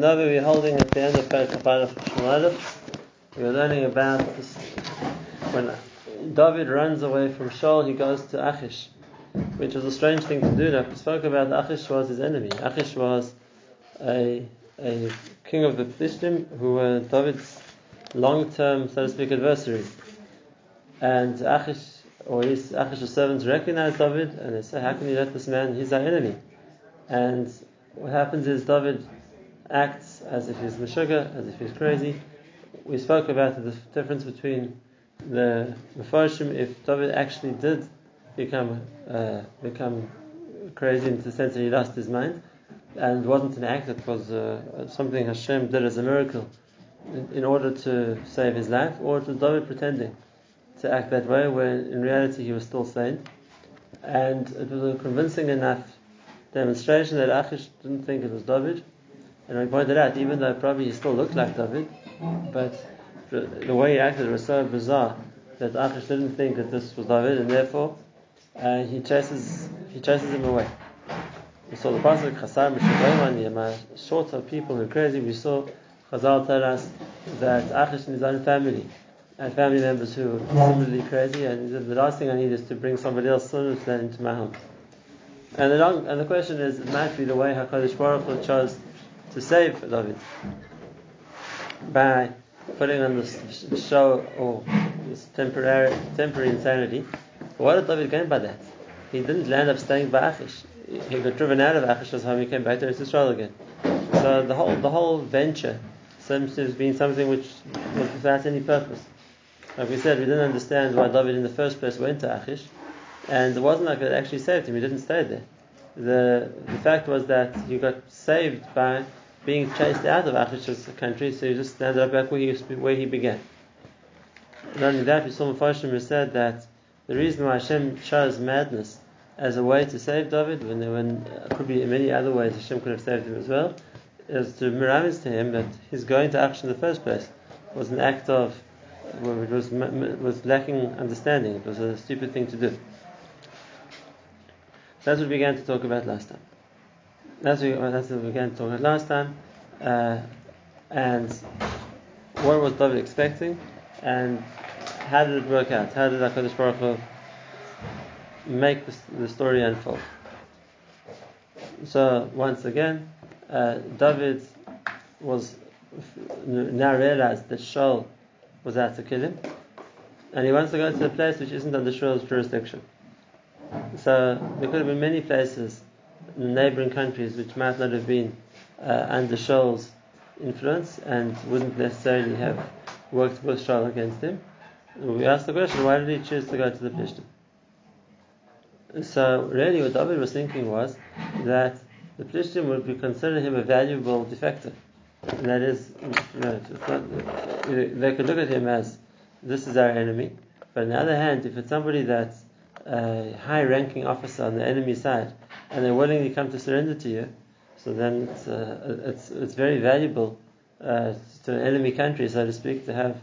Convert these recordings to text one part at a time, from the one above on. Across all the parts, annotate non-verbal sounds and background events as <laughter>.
Now we're holding at the end of Perikapar of Shmuel we are learning about this, when David runs away from Shaul, he goes to Achish, which was a strange thing to do. Now, we spoke about Achish was his enemy. Achish was a, a king of the Philistine who were David's long-term, so to speak, adversary. And Achish, or his Achish's servants recognize David and they say, how can you let this man, he's our enemy. And what happens is David acts as if he's Meshuggah, as if he's crazy. We spoke about the difference between the Mepharshim if David actually did become uh, become crazy in the sense that he lost his mind and wasn't an act, it was uh, something Hashem did as a miracle in, in, order to save his life, or was David pretending to act that way when in reality he was still sane. And it was a convincing enough demonstration that Achish didn't think it was David and I pointed out, even though probably he still looked like David, but the way he acted was so bizarre that Achish didn't think that this was David, and therefore uh, he chases he chases him away. We saw the pasuk Chasar Mishagayman short of people who are crazy. We saw Chazal tell us that Achish and his own family and family members who are similarly crazy, and the last thing I need is to bring somebody else similar to that into my home. And the, long, and the question is, it might be the way Hakadosh Baruch Hu chose to save David by putting on this show or this temporary temporary insanity. What did David gain by that? He didn't land up staying by Achish. He got driven out of Achish's home. He came back to Israel again. So the whole the whole venture seems to have been something which was without any purpose. Like we said, we didn't understand why David in the first place went to Achish, and it wasn't like it actually saved him. He didn't stay there. The the fact was that he got saved by being chased out of Achish's country, so he just ended up back where he, where he began. Not only that, we saw Mepharshim who said that the reason why Hashem chose madness as a way to save David, when there when, uh, could be many other ways Hashem could have saved him as well, is to miramiz to him that his going to Achish in the first place was an act of, well, it was, was lacking understanding. It was a stupid thing to do. That's what we began to talk about last time. That's what, we, that's what we began to talk about last time. Uh, and what was David expecting? And how did it work out? How did HaKadosh Baruch Hu make the, the story unfold? So, once again, uh, David was now realized that Shaul was out to kill him, and he wants to go to a place which isn't under Shaul's jurisdiction. So there could have been many places neighboring countries which might not have been uh, under Shaul's influence and wouldn't necessarily have worked with Shaul against him. We asked the question, why did he choose to go to the Plishtim? So really what David was thinking was that the Plishtim would be consider him a valuable defector. And that is, you know, not, they could look at him as, this is our enemy. But on the other hand, if it's somebody that's a high ranking officer on the enemy side and they willingly come to surrender to you, so then it's, uh, it's, it's very valuable uh, to an enemy country, so to speak, to have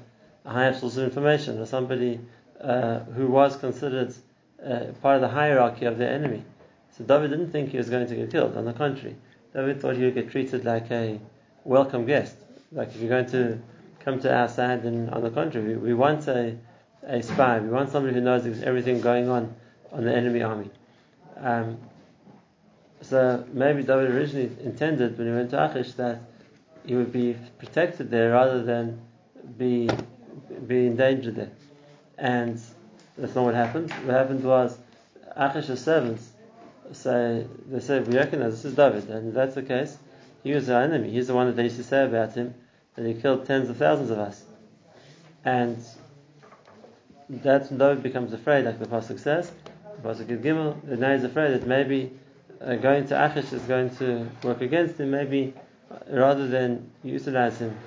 a higher source of information or somebody uh, who was considered uh, part of the hierarchy of the enemy. So David didn't think he was going to get killed. On the contrary, David thought he would get treated like a welcome guest. Like if you're going to come to our side, then on the contrary, we, we want a, a spy. We want somebody who knows everything going on on the enemy army. Um, so maybe David originally intended when he went to Achish that he would be protected there rather than be be in danger there. And that's not what happened. What happened was Achish's servants say they say we recognize this is David, and if that's the case, he was our enemy. He's the one that they used to say about him that he killed tens of thousands of us. And when David becomes afraid, like the Pasuk says, the Pasuk is Gimel, now he's afraid that maybe uh, going to Achish is going to work against him, maybe uh, rather than utilize him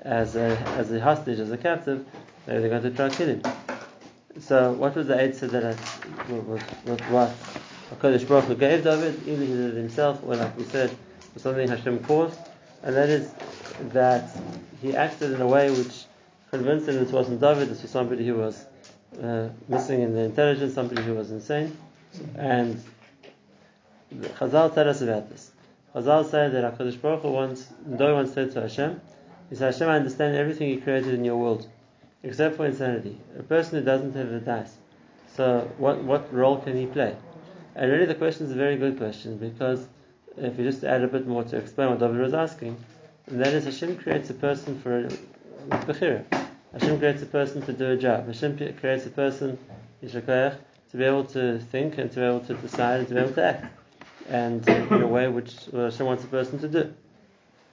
as a, as a hostage, as a captive, maybe they're going to try to kill him. So, what was the answer that was, was what HaKadosh Baruch Hu gave David? Either he did it himself, or like we said, was something Hashem caused, and that is that he acted in a way which convinced him this wasn't David, this was somebody who was uh, missing in the intelligence, somebody who was insane, and Chazal tell us about this. Chazal say that HaKadosh Baruch Hu once, once said to Hashem, he said, Hashem, I understand everything you created in your world, except for insanity. A person who doesn't have a das. So what, what role can he play? And really the question is a very good question because if you just add a bit more to explain what David was asking, that is Hashem creates a person for a Bechira. Hashem creates a person to do a job. Hashem creates a person, Yishakayach, to be able to think and to be able to decide and to be able to act. And in a way which Hashem wants a person to do.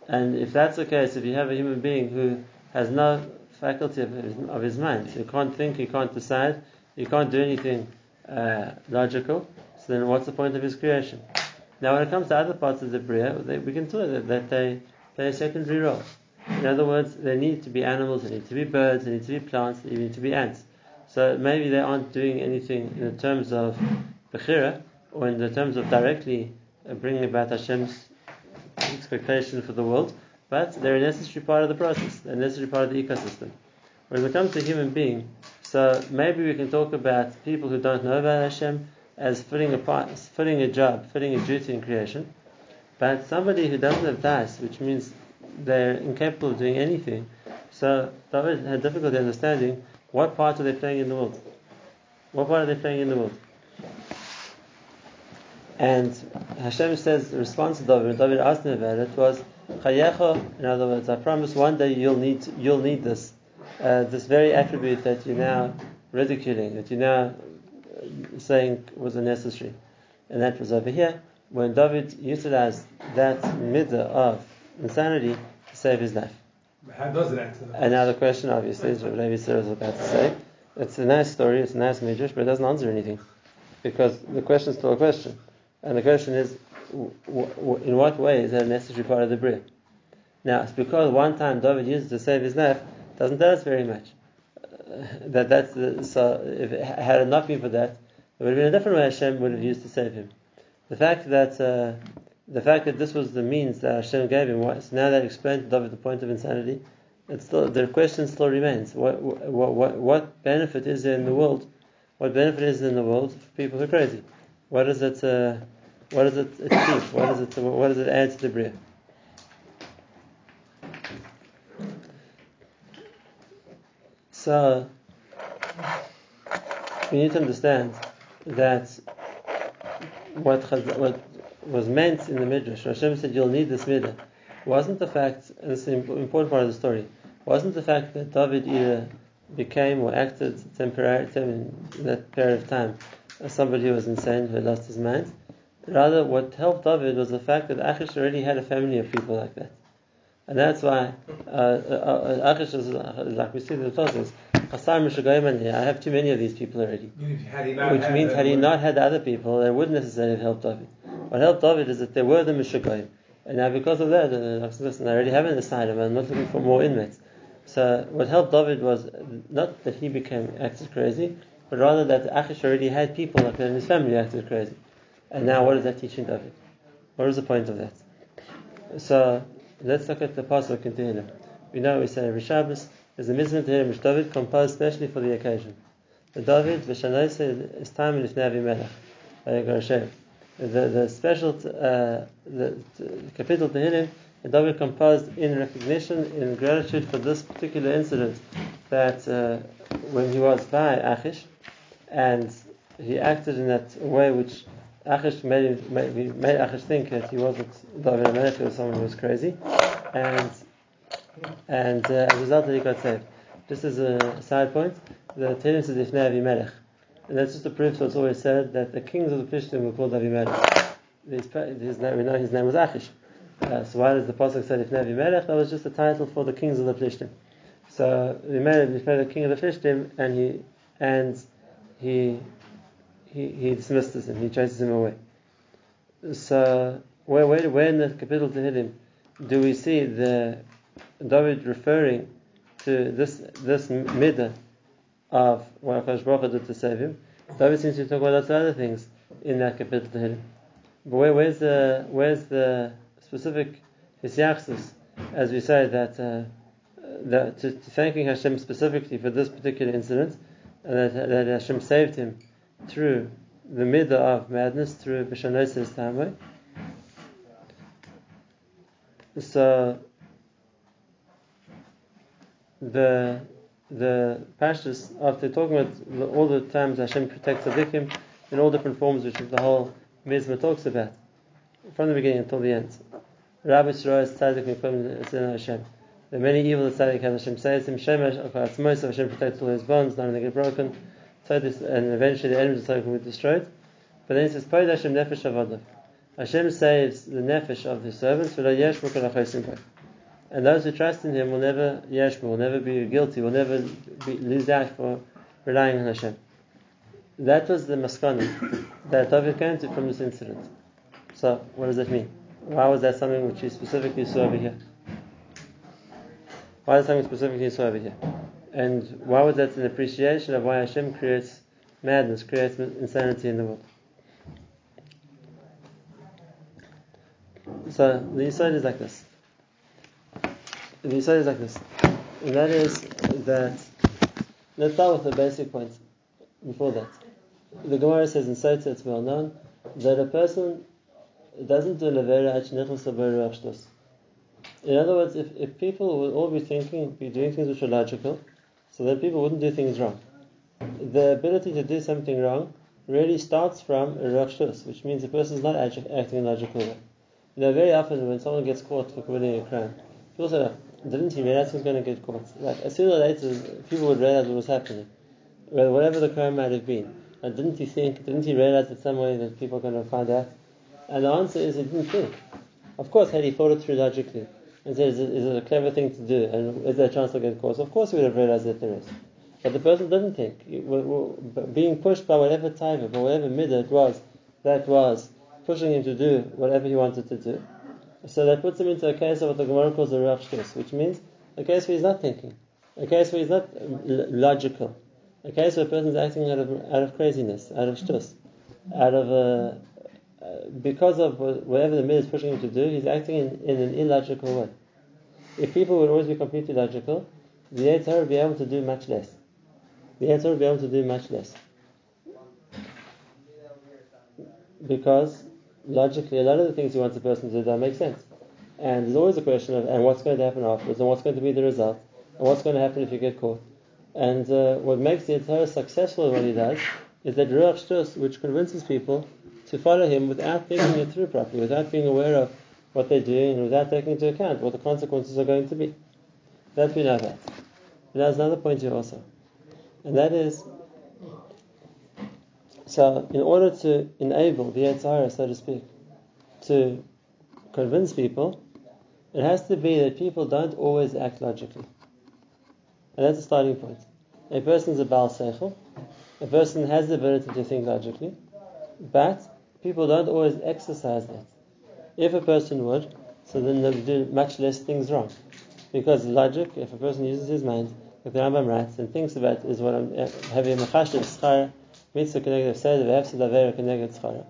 And if that's the case, if you have a human being who has no faculty of his, of his mind, he can't think, he can't decide, he can't do anything uh, logical, so then what's the point of his creation? Now, when it comes to other parts of the Bria, we can tell that they play a secondary role. In other words, there need to be animals, there need to be birds, there need to be plants, there need to be ants. So maybe they aren't doing anything in the terms of Bechira, or in the terms of directly uh, bringing about Hashem's expectation for the world, but they're a necessary part of the process, a necessary part of the ecosystem. When it comes to human being, so maybe we can talk about people who don't know about Hashem as filling a part, filling a job, filling a duty in creation, but somebody who doesn't have das, which means they're incapable of doing anything, so David had difficulty understanding what part are they playing in the world. What part are they playing in the world? And Hashem says, the response to David, when David asked him about it, was, Chayecha, in other words, I promise one day you'll need, you'll need this, uh, this very attribute that you're now ridiculing, that you're now saying was unnecessary. And that was over here, when David utilized that midah of insanity to save his life. How does it answer that? And now the question, obviously, is what Levi Sarah was about to say. It's a nice story, it's a nice midrash, but it doesn't answer anything. Because the question is still a question. And the question is, w- w- in what way is that a necessary part of the bria? Now, it's because one time David used it to save his life, doesn't tell us very much. Uh, that that's the, so. If it, had it not been for that, it would have been a different way Hashem would have used to save him. The fact that uh, the fact that this was the means that Hashem gave him, was, now that explained to David the point of insanity, it's still the question still remains. What, what what what benefit is there in the world? What benefit is there in the world for people who are crazy? What does it uh, what does it achieve? What does it what does it add to the bria? So we need to understand that what what was meant in the midrash, Hashem said you'll need this midah, wasn't the fact, and it's an important part of the story, wasn't the fact that David either became or acted temporarily in that period of time as somebody who was insane, who had lost his mind. Rather, what helped David was the fact that Achish already had a family of people like that. And that's why uh, uh, uh Achish is, like we see in the process, I have too many of these people already. Which means, had he not had other people, that wouldn't necessarily have helped David. What helped David is that there were the Mishagayim. And now, because of that, uh, listen, I already have an asylum, I'm not looking for more inmates. So, what helped David was not that he became acted crazy, but rather that Achish already had people like in his family acted crazy. And now, what is that teaching David? What is the point of that? So, let's look at the pasuk in Tehillim. We know we say Rishabas is a mitzvah Tehillim which David composed specially for the occasion. The David v'shanose is time in Ifnei Avimelech. The, the special uh, the, the kapitel Tehillim that David composed in recognition, in gratitude for this particular incident that uh, when he was by Achish and he acted in that way which Achish made, made, made Achish think that he wasn't David Amelech, he was someone who was crazy, and and uh, as a result, he got saved. Just as a side point, the tenants of Ifnei Avimelech, and that's just a proof it's always said that the kings of the Plishtim were called Avimelech. His, his name, we know his name was Achish. Uh, so why does the pasuk say Ifnei Avimelech? That was just a title for the kings of the Plishtim. So Avimelech was the king of the Plishtim, and he and he he, he dismisses him. He chases him away. So where where, where in the kapitel Tehillim do we see the David referring to this this midah of what Hakadosh Baruch did to save him. David seems to talk about lots of other things in that kapitel Tehillim. But where, where's the where's the specific hisyachsis, as we say that uh, that to, to, thanking Hashem specifically for this particular incident, and that, that Hashem saved him through the middle of madness through B'Shanosis Tamay. So the the pastors after talking about all the times Hashem protects Tzaddikim in all different forms, which the whole Mizmor talks about, from the beginning until the end. Rabbi Shroas Tzaddik Mikom Hashem. The many evil that Tzaddik has Hashem says him, Shemesh Achatzmos, Hashem protects all his bonds, none of them get broken, and eventually the enemies of Tzaddik will be destroyed. But then he says, Pod Hashem Nefesh. Hashem saves the nefesh of the servants, and those who trust in Him will never yeshma, will never be guilty, will never be, lose out for relying on Hashem. That was the maskana that David came to from this incident. So, what does that mean? Why was that something which he specifically saw over here? Why is something specifically saw over here? And why was that an appreciation of why Hashem creates madness, creates insanity in the world? So the insight is like this. The Yisod is like this. And that is that, let's start with the basic point before that. The Gemara says in Sota, it's well known, that a person doesn't do Levera In other words, if, if people would all be thinking, be doing things which are logical, so then people wouldn't do things wrong. The ability to do something wrong really starts from a Ruach Shtus, which means the person is not acting in a logical way. You know, very often when someone gets caught for committing a crime, people say, didn't he realize he was going to get caught? Like, as soon or later, people would realize what was happening. Whatever the crime might have been. And didn't he think, didn't he realize in some way that people are going to find out? And the answer is he didn't think. Of course, had he thought it through logically and said, is it, is it a clever thing to do? And is there a chance to get caught? Of course, he would have realized that there is. But the person didn't think. Being pushed by whatever time, by whatever midah it was, that was pushing him to do whatever he wanted to do. So that puts him into a case of what the Gemara calls a Ruach Shtus, which means a case where he's not thinking, a case where he's not logical, a case where a person is acting out of, out of craziness, out of shtus, out of a, uh, uh, because of whatever the mid is pushing him to do, he's acting in, in an illogical way. If people would always be completely logical, the Yetzer would be able to do much less. The Yetzer would be able to do much less. Because logically, a lot of the things you want a person to do don't make sense. And there's always a question of, and what's going to happen afterwards, and what's going to be the result, and what's going to happen if you get caught. And uh, what makes the entire successful in what he does is that Ruach Shtus, which convinces people to follow him without thinking it through properly, without being aware of what they're doing, and without taking into account what the consequences are going to be. That we know that. Another point here also. And that is so, in order to enable the Yetzer Hara, so to speak, to convince people, it has to be that people don't always act logically. And that's the starting point. A person is a Baal Seichel, a person has the ability to think logically, but people don't always exercise that. If a person would, so then they would do much less things wrong. Because logic, if a person uses his mind, like the Rambam writes, and thinks about is what I'm having a schar mitzvah connected said connected schara.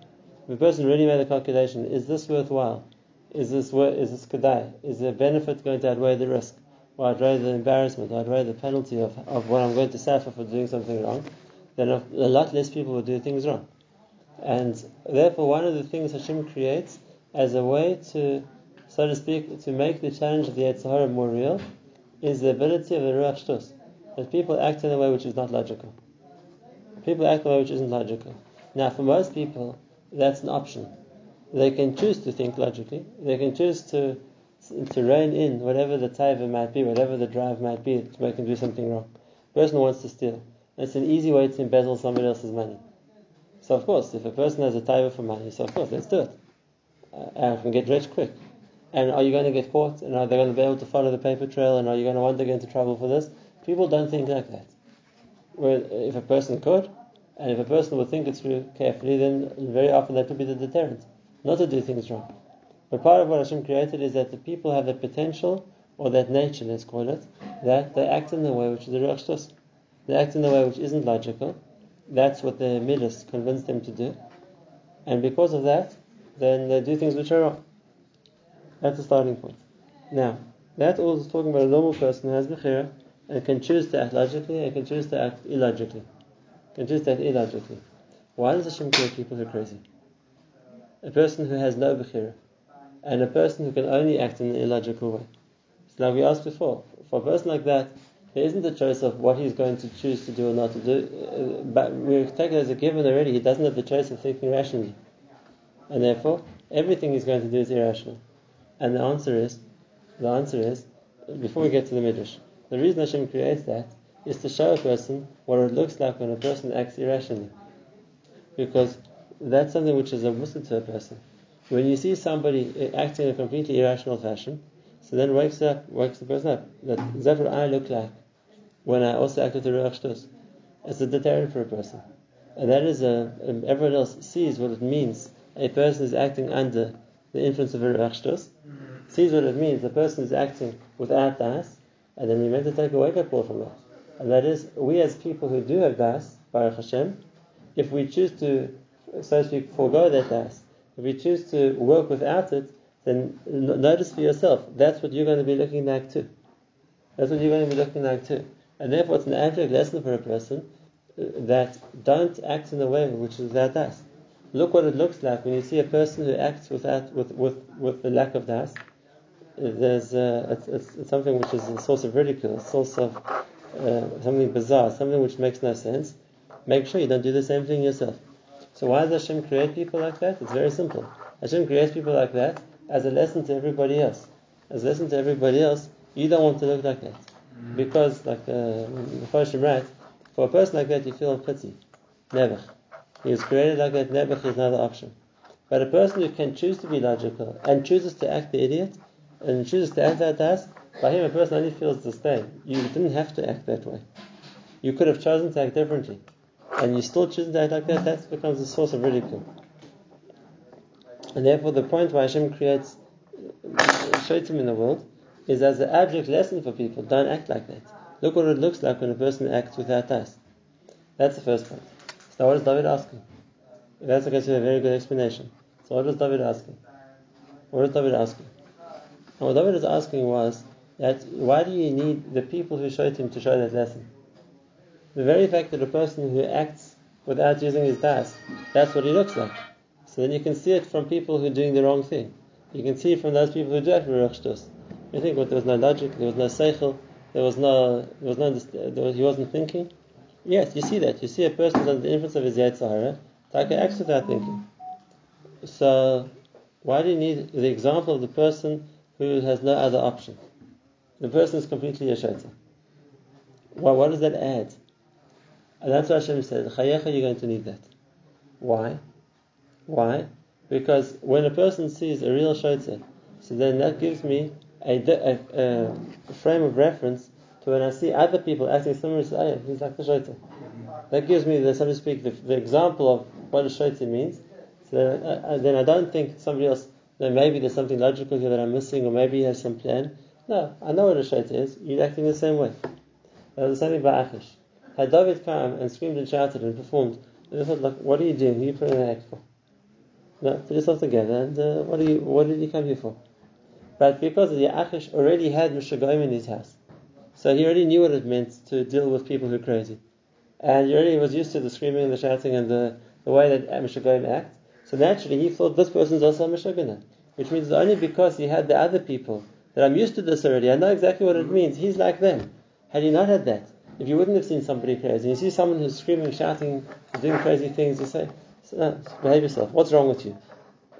If a person really made a calculation, is this worthwhile? Is this is this kedai? Is the benefit going to outweigh the risk? Or outweigh the embarrassment, or outweigh the penalty of, of what I'm going to suffer for doing something wrong? Then a, a lot less people will do things wrong. And therefore, one of the things Hashem creates as a way to, so to speak, to make the challenge of the Yetzer Hara more real is the ability of the Ruach Shtus. That people act in a way which is not logical. People act a way which isn't logical. Now, for most people, that's an option. They can choose to think logically. They can choose to to rein in whatever the taiva might be, whatever the drive might be to make them do something wrong. The person wants to steal. It's an easy way to embezzle somebody else's money. So of course, if a person has a taiva for money, so of course, let's do it. Uh, and can get rich quick. And are you going to get caught? And are they going to be able to follow the paper trail? And are you going to want to get into trouble for this? People don't think like that. Where uh, if a person could, and if a person would think it through carefully, then very often that would be the deterrent, not to do things wrong. But part of what Hashem created is that the people have the potential, or that nature, let's call it, that they act in a way which is the They act in a way which isn't logical. That's what the Midas convinced them to do. And because of that, then they do things which are wrong. That's the starting point. Now, that all is talking about a normal person who has Bechira and can choose to act logically I can choose to act illogically. I Can choose to act illogically. Why does Hashem create people who are crazy? A person who has no Bechira. and a person who can only act in an illogical way. So now we asked before, for a person like that, there isn't a choice of what he's going to choose to do or not to do, uh, but we take it as a given already, he doesn't have the choice of thinking rationally. And therefore, everything he's going to do is irrational. And the answer is, the answer is, before we get to the Midrash, the reason Hashem creates that is to show a person what it looks like when a person acts irrationally. Because that's something which is a muscle to a person. When you see somebody acting in a completely irrational fashion, so then wakes up, wakes the person up. That is that what I look like when I also act with the Ruach Shtus? It's a deterrent for a person. And that is a, um, everyone else sees what it means. A person is acting under the influence of a Ruach Shtus, sees what it means. The person is acting without das, and then we meant to take a wake up call from that. And that is, we as people who do have das, Baruch Hashem, if we choose to, so to speak, forego that das, if we choose to work without it, then notice for yourself, that's what you're going to be looking like too. That's what you're going to be looking like too. And therefore, it's an abject lesson for a person uh, that don't act in a way which is without das. Look what it looks like when you see a person who acts without, with, with, with the lack of das. There's uh, it's, it's, it's, something which is a source of ridicule, a source of uh, something bizarre, something which makes no sense. Make sure you don't do the same thing yourself. So why does Hashem create people like that? It's very simple. Hashem creates people like that as a lesson to everybody else. As a lesson to everybody else, you don't want to look like that. Because, like the uh, Farshim writes, for a person like that, you feel pity. Never. He was created like that, never is another option. But a person who can choose to be logical and chooses to act the idiot and chooses to act that that, by him a person only feels disdain. You didn't have to act that way. You could have chosen to act differently and you still choose to act like that, that becomes a source of ridicule. And therefore, the point why Hashem creates shaitim in the world is as an abject lesson for people. Don't act like that. Look what it looks like when a person acts without us. That's the first point. So, what is David asking? That's to be a very good explanation. So, what is David asking? What is David asking? And what David is asking was that why do you need the people who showed him to show that lesson? the very fact that a person who acts without using his das, that's what he looks like. So then you can see it from people who are doing the wrong thing. You can see it from those people who do have Ruach You think well, there was no logic, there was no seichel, there was no, there was no, there was, he wasn't thinking. Yes, you see that. You see a person under the influence of his Yetzer Hara, Taka acts without thinking. So, why do you need the example of the person who has no other option? The person is completely a shaitan. Well, what does that add? And that's why Hashem said, Chayecha, you're going to need that. Why? Why? Because when a person sees a real shotzer, so then that gives me a, a, a, frame of reference to when I see other people acting similar to, like the shotzer. That gives me, the, so to speak, the, the example of what a shotzer means. So then, uh, then I don't think somebody else, then maybe there's something logical here that I'm missing, or maybe he has some plan. No, I know what a shotzer is. You're acting the same way. Uh, the same thing by Achish. Had David come and screamed and shouted and performed, they thought, like, what are you doing? Who are you putting an act for? No, put yourself together. And uh, what are you? What did he come here for? But because the Achish already had Mishagoim in his house, so he already knew what it meant to deal with people who are crazy, and he already was used to the screaming and the shouting and the, the way that Mishagoim act. So naturally, he thought this person's also a Mishagana, which means only because he had the other people that I'm used to this already. I know exactly what it mm-hmm. means. He's like them. Had he not had that, if you wouldn't have seen somebody crazy, you see someone who's screaming, shouting, doing crazy things, you say, no, uh, behave yourself. What's wrong with you?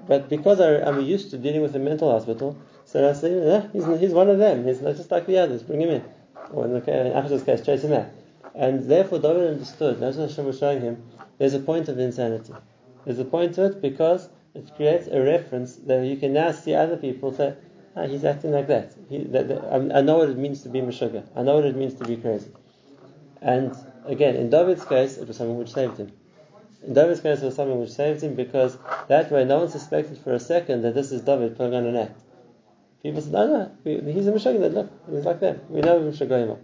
But because I, am used to dealing with a mental hospital, so I say, yeah, he's, he's one of them. He's not just like the others. Bring him in. Or in, the, in Achish's case, chase him out. And therefore, David understood. That's what Hashem was showing him. There's a point of insanity. There's a point to it because it creates a reference that you can now see other people say, ah, he's acting like that. He, that, that I know what it means to be Meshuggah. I know what it means to be crazy. And again, in David's case, it was something which saved him. In David's case, it was something which saved him because that way no one suspected for a second that this is David putting on an act. People said, no, no, he's a Meshuggah. Look, he's like that. We know Meshuggah.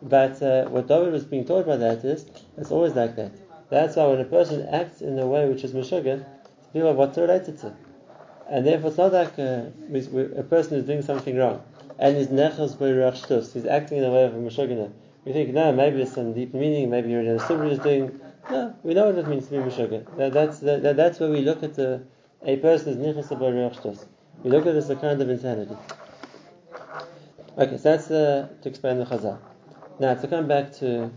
But uh, what David was being taught by that is, it's always like that. That's why when a person acts in a way which is Meshuggah, people are what to. And therefore, it's not like a, a person is doing something wrong and he's nechas by he's acting in a way of a Meshuggah. We think, no, maybe there's some deep meaning, maybe you're a what is doing. No, we know what it means to be Meshuggah. That, that's, that, that's where we look at the, a person's nichas We look at it as a kind of insanity. Okay, so that's uh, to explain the Chazal. Now, to come back to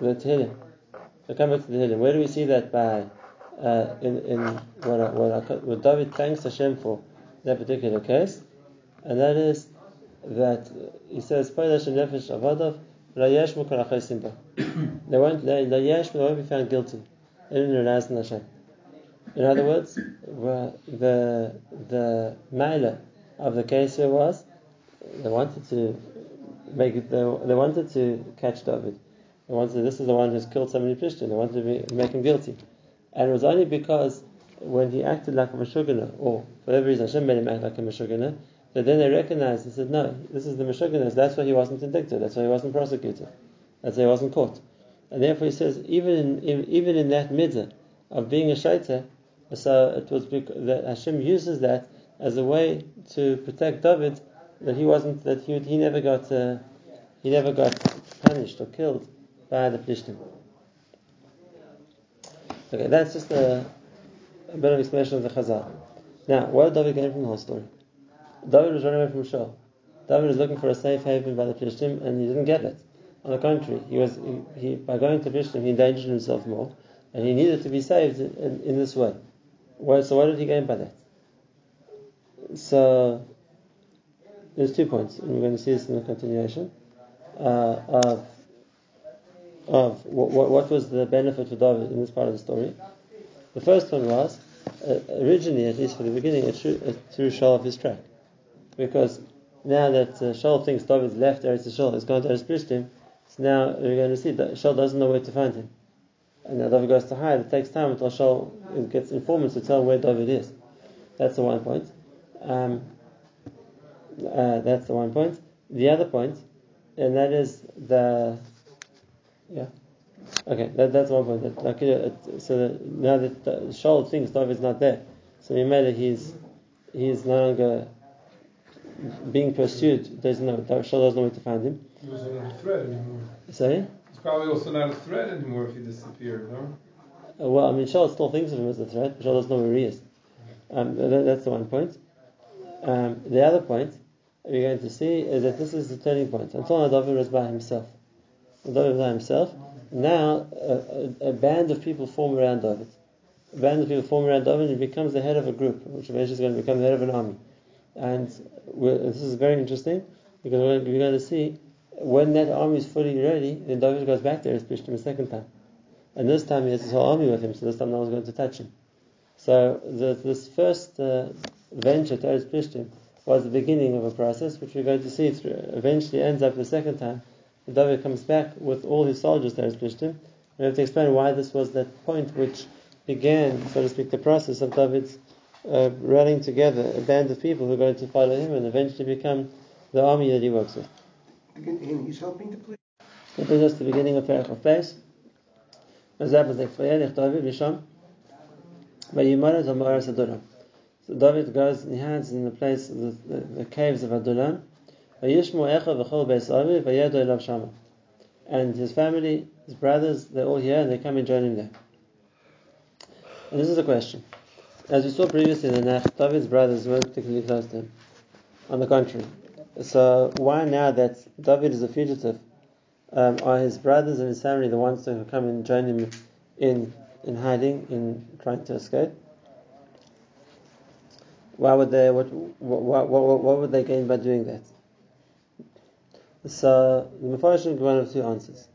the Tehillim. To come back to the Tehillim. Where do we see that by, uh, in, in what, what, what David thanks Hashem for that particular case? And that is that he says, Hashem nefesh avadav, <coughs> they won't, they won't be found guilty. In other words, the the mailer of the case here was they wanted to make it, they, they wanted to catch David. They wanted this is the one who's killed so many Christians. They wanted to be, make him guilty, and it was only because when he acted like a Meshugana, or for whatever reason Hashem made him act like a Meshugana, that then they recognized and said, no, this is the Meshugana. That's why he wasn't indicted. That's why he wasn't prosecuted. That's why he wasn't caught. And therefore he says, even in, even in that mitzvah of being a shaita, so it was that Hashem uses that as a way to protect David, that he wasn't, that he, he never got, uh, he never got punished or killed by the Plishtim. Okay, that's just a, a bit of explanation of the Chazal. Now, where did David get from the whole story? David was running away from Shaul. David was looking for a safe haven by the Plishtim, and he didn't get it. On the contrary, he was he, he by going to Plishtim, he endangered himself more, and he needed to be saved in, in, in this way. So what did he gain by that? So there's two points, and we're going to see this in the continuation uh, of of what, what, was the benefit for David in this part of the story. The first one was uh, originally, at least for the beginning, a true, a true show of his track, because now that uh, Shaul thinks David's left Eretz Shaul, has gone to Eretz him, so now we're going to see that Shaul doesn't know where to find him. And now David goes to hide. It takes time until Shaul gets informants to tell where David is. That's the one point. Um, uh, that's the one point. The other point, and that is the yeah. Okay, that, that's one point. That, like, so that now that Shaul thinks David's not there, so he made it. He's he's no longer being pursued. There's no Shaul doesn't know where to find him. He wasn't a threat anymore. Sorry. He's probably also not a threat anymore if he disappeared, no? Uh, well, I mean, Shaul still thinks of him as a threat, Shaul doesn't know where he is. Um, that, that's the one point. Um, the other point we're going to see is that this is the turning point. Until now, David was by himself. David by himself. Now, a, a, a, band of people form around David. A band of people form around David, and he becomes the head of a group, which eventually is going to become the head of an army. And this is very interesting because we're, we're going to see when that army is fully ready, then David goes back there and preached him a second time. And this time he has his whole army with him, so this time no one's going to touch him. So the, this first uh, venture to Eretz was the beginning of a process, which we're going to see through, eventually ends up the second time. David comes back with all his soldiers to Eretz Plishtim. We have to explain why this was that point which began, so to speak, the process of David's uh, rallying together a band of people who are going to follow him and eventually become the army that he works with. And he's helping to please. That brings us to the beginning of Perach of Beis. As happens, like David, Misham, Vayimara Zamara Saduram. So David goes and he hides in the place, the, the, the caves of Adullam. And his family, his brothers, they're all here and they come and join him there. And this is a question. As we saw previously in the Nacht, David's brothers weren't particularly close to him. On the contrary. So why now that David is a fugitive, um, are his brothers and his family the ones who come and join him in, in hiding, in trying to escape? Why would they? What, what, what, what would they gain by doing that? So the Mepharshim give one of two answers.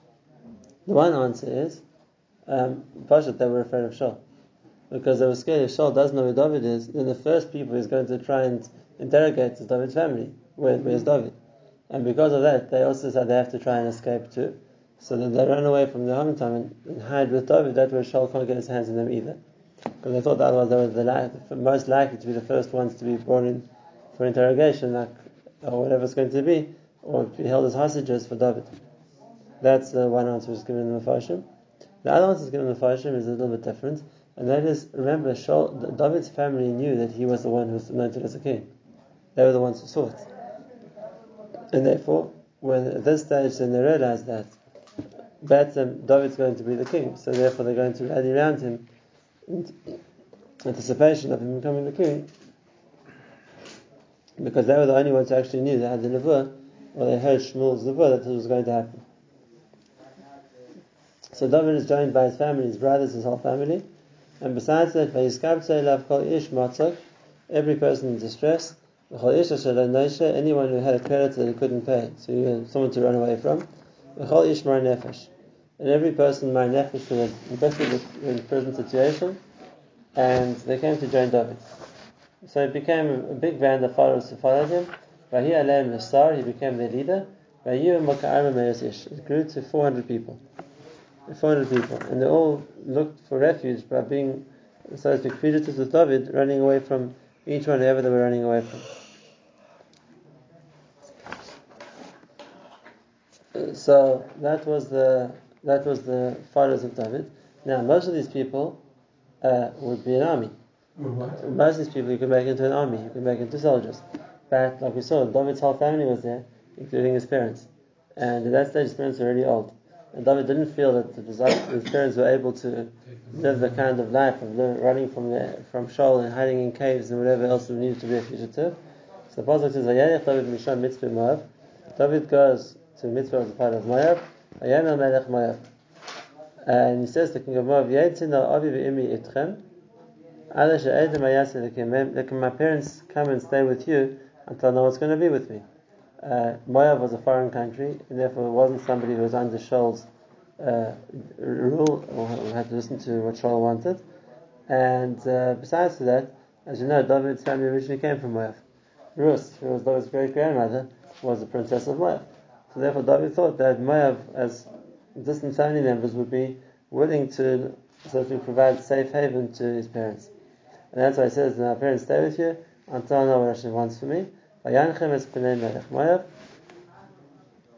The one answer is, um, they were afraid of Shaul. Because they were scared if Shaul does know where David is, then the first people he's going to try and interrogate is David's family. Where, where's David? And because of that, they also said they have to try and escape too. So then they run away from their hometown and, hide with David. That way Shaul can't get his hands on them either because they thought that otherwise they were the, the, most likely to be the first ones to be brought in for interrogation, like or whatever it's going to be, or held as hostages for David. That's the one answer is given in the Mepharshim. The other answer is given in the Mepharshim is a little bit different, and that is remember, Shaul, David's family knew that he was the one who was anointed as a king. They were the ones who saw it, and therefore, when at this stage, then they realized that. Batsam, David's going to be the king, so therefore they're going to rally around him in anticipation of him becoming the king, because they were the only ones who actually knew they had the nevuah, or they heard Shmuel's nevuah that this was going to happen. So David is joined by his family, his brothers, his whole family, and besides that, by his ish every person in distress, anyone who had a creditor that he couldn't pay, so he had someone to run away from, and every person, my nefesh, who was invested in present situation, and they came to join David. So it became a big band of followers who followed him. Vahi Aleim Nasar, he became their leader. It grew to 400 people. 400 people. And they all looked for refuge by being, so to speak, fugitives with David, running away from each one, whoever they were running away from. So that was the that was the followers of David. Now most of these people uh, would be an army. Most of these people you could make into an army, you could make into soldiers. But like we saw, David's whole family was there, including his parents. And at that stage his parents were already old. And David didn't feel that his parents were able to live the kind of life of running from the, from Shaul and hiding in caves and whatever else was needed to be a fugitive. So the Pasuk says, David Misham Mitzpeh Moab. David goes to Mitzpeh as a part of Moab. Melech Moab. And he says, the king of Moab, Avi v'imi itchem. My parents come and stay with you until I know what's going to be with me. Uh, Moab was a foreign country, and therefore it wasn't somebody who was under Shaul's uh, rule or had to listen to what Shaul wanted. And uh, besides that, as you know, David's family originally came from Moab. Rus, who was David's great grandmother, was the princess of Moab. So therefore, David thought that Moab, as distant family members, would be willing to to provide safe haven to his parents. And that's why he says, My parents stay with you until I know what Hashem wants for me.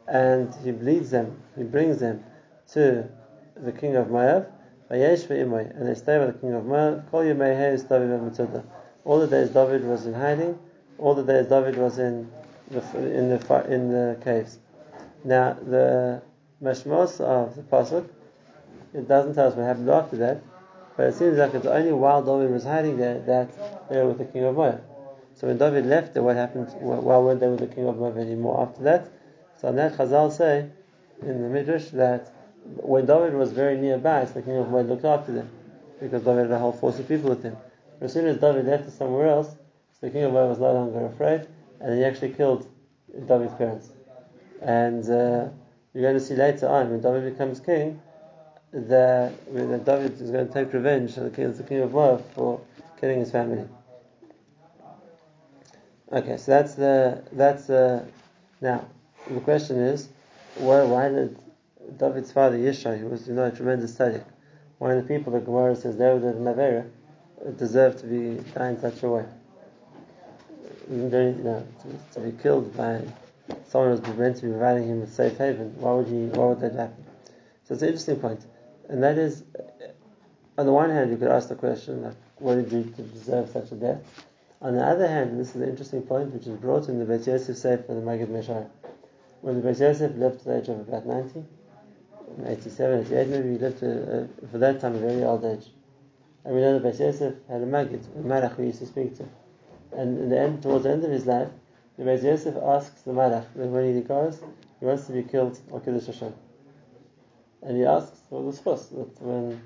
And he leads them, he brings them to the king of Moab, and they stay with the king of Moab. All the days David was in hiding, all the days David was in the in the in the caves. Now the mashmos of the pasuk, it doesn't tell us what happened after that, but it seems like it's only while David was hiding there that they were with the king of Moab. So when David left what happened? Why weren't they with the king of Moab anymore after that? So that Chazal say in the Midrash that when David was very nearby, so the king of Moab looked after them because David had a whole force of people with him. But as soon as David left to somewhere else, so the king of Moab was no longer afraid, and he actually killed David's parents. And uh, you're going to see later on when David becomes king that, that David is going to take revenge on the king, the king of Moab for killing his family. Okay, so that's the that's uh, now the question is why why did David's father Yishai, who was you know a tremendous tzaddik, one of the people that Gemara says they were the Navera, deserved to be die in such a way, you know, to, to, be killed by someone who was meant to be providing him with safe haven. Why would he? Why would that happen? So it's an interesting point, and that is, on the one hand, you could ask the question like, what did you deserve such a death? On the other hand, this is an interesting point which is brought in the Beit Yosef Sefer, the Maggid Meshar. When the Beit Yosef lived to the age of about 90, 87, 88 maybe, he lived to, uh, for that time a very old age. And we know that Beit Yosef had a Maggid, a Malach who used to speak to. And in the end, towards the end of his life, the Beit Yosef asks the Malach that when he goes, he wants to be killed or Kiddush Hashem. And he asks for the schus, that when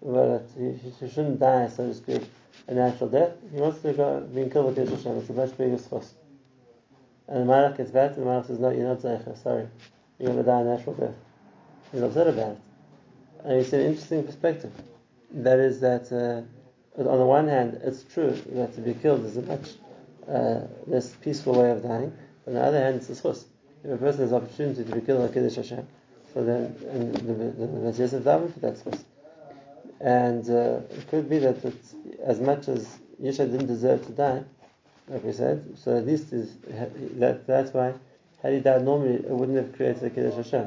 well, that he, he shouldn't die, so to speak, a natural death. He wants to go being killed with Yeshua Hashem. It's a much bigger schos. And the Malach gets back, and the Malach says, No, you're not Zeicha, sorry. You're going to die a natural death. He's upset about it. And see an interesting perspective. That is that, uh, on the one hand, it's true that to be killed is a much uh, less peaceful way of dying. On the other hand, it's a schos. If a person has opportunity to be killed like Kiddush Hashem, so then and the the the, the for that schos. And uh, it could be that it's, as much as Yishai didn't deserve to die, like we said, so at least is, that, that's why, had he died normally, it wouldn't have created a Kiddush Hashem.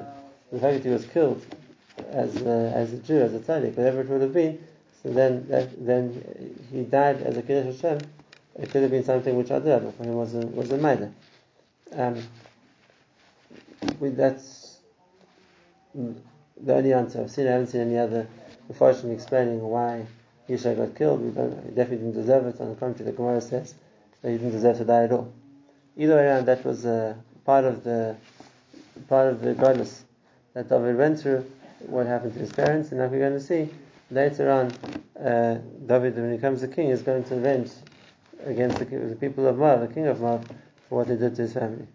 The fact that he was killed as a, as a Jew, as a tzaddik, whatever it would have been, so then that, then he died as a Kiddush Hashem, it could have been something which I did, but for him was a, was a Maida. Um, that's the only answer. I've seen, I haven't seen any other Mepharshim explaining why Yishai got killed. We don't, he definitely didn't deserve it. On the contrary, the Gemara says that he didn't deserve to die at all. either way around, that was uh, part of the part of the godless that David went through. What happened to his parents, and now we're going to see later on, uh, David, when he becomes the king, is going to avenge against the, the people of Moab, the king of Moab, for what they did to his family.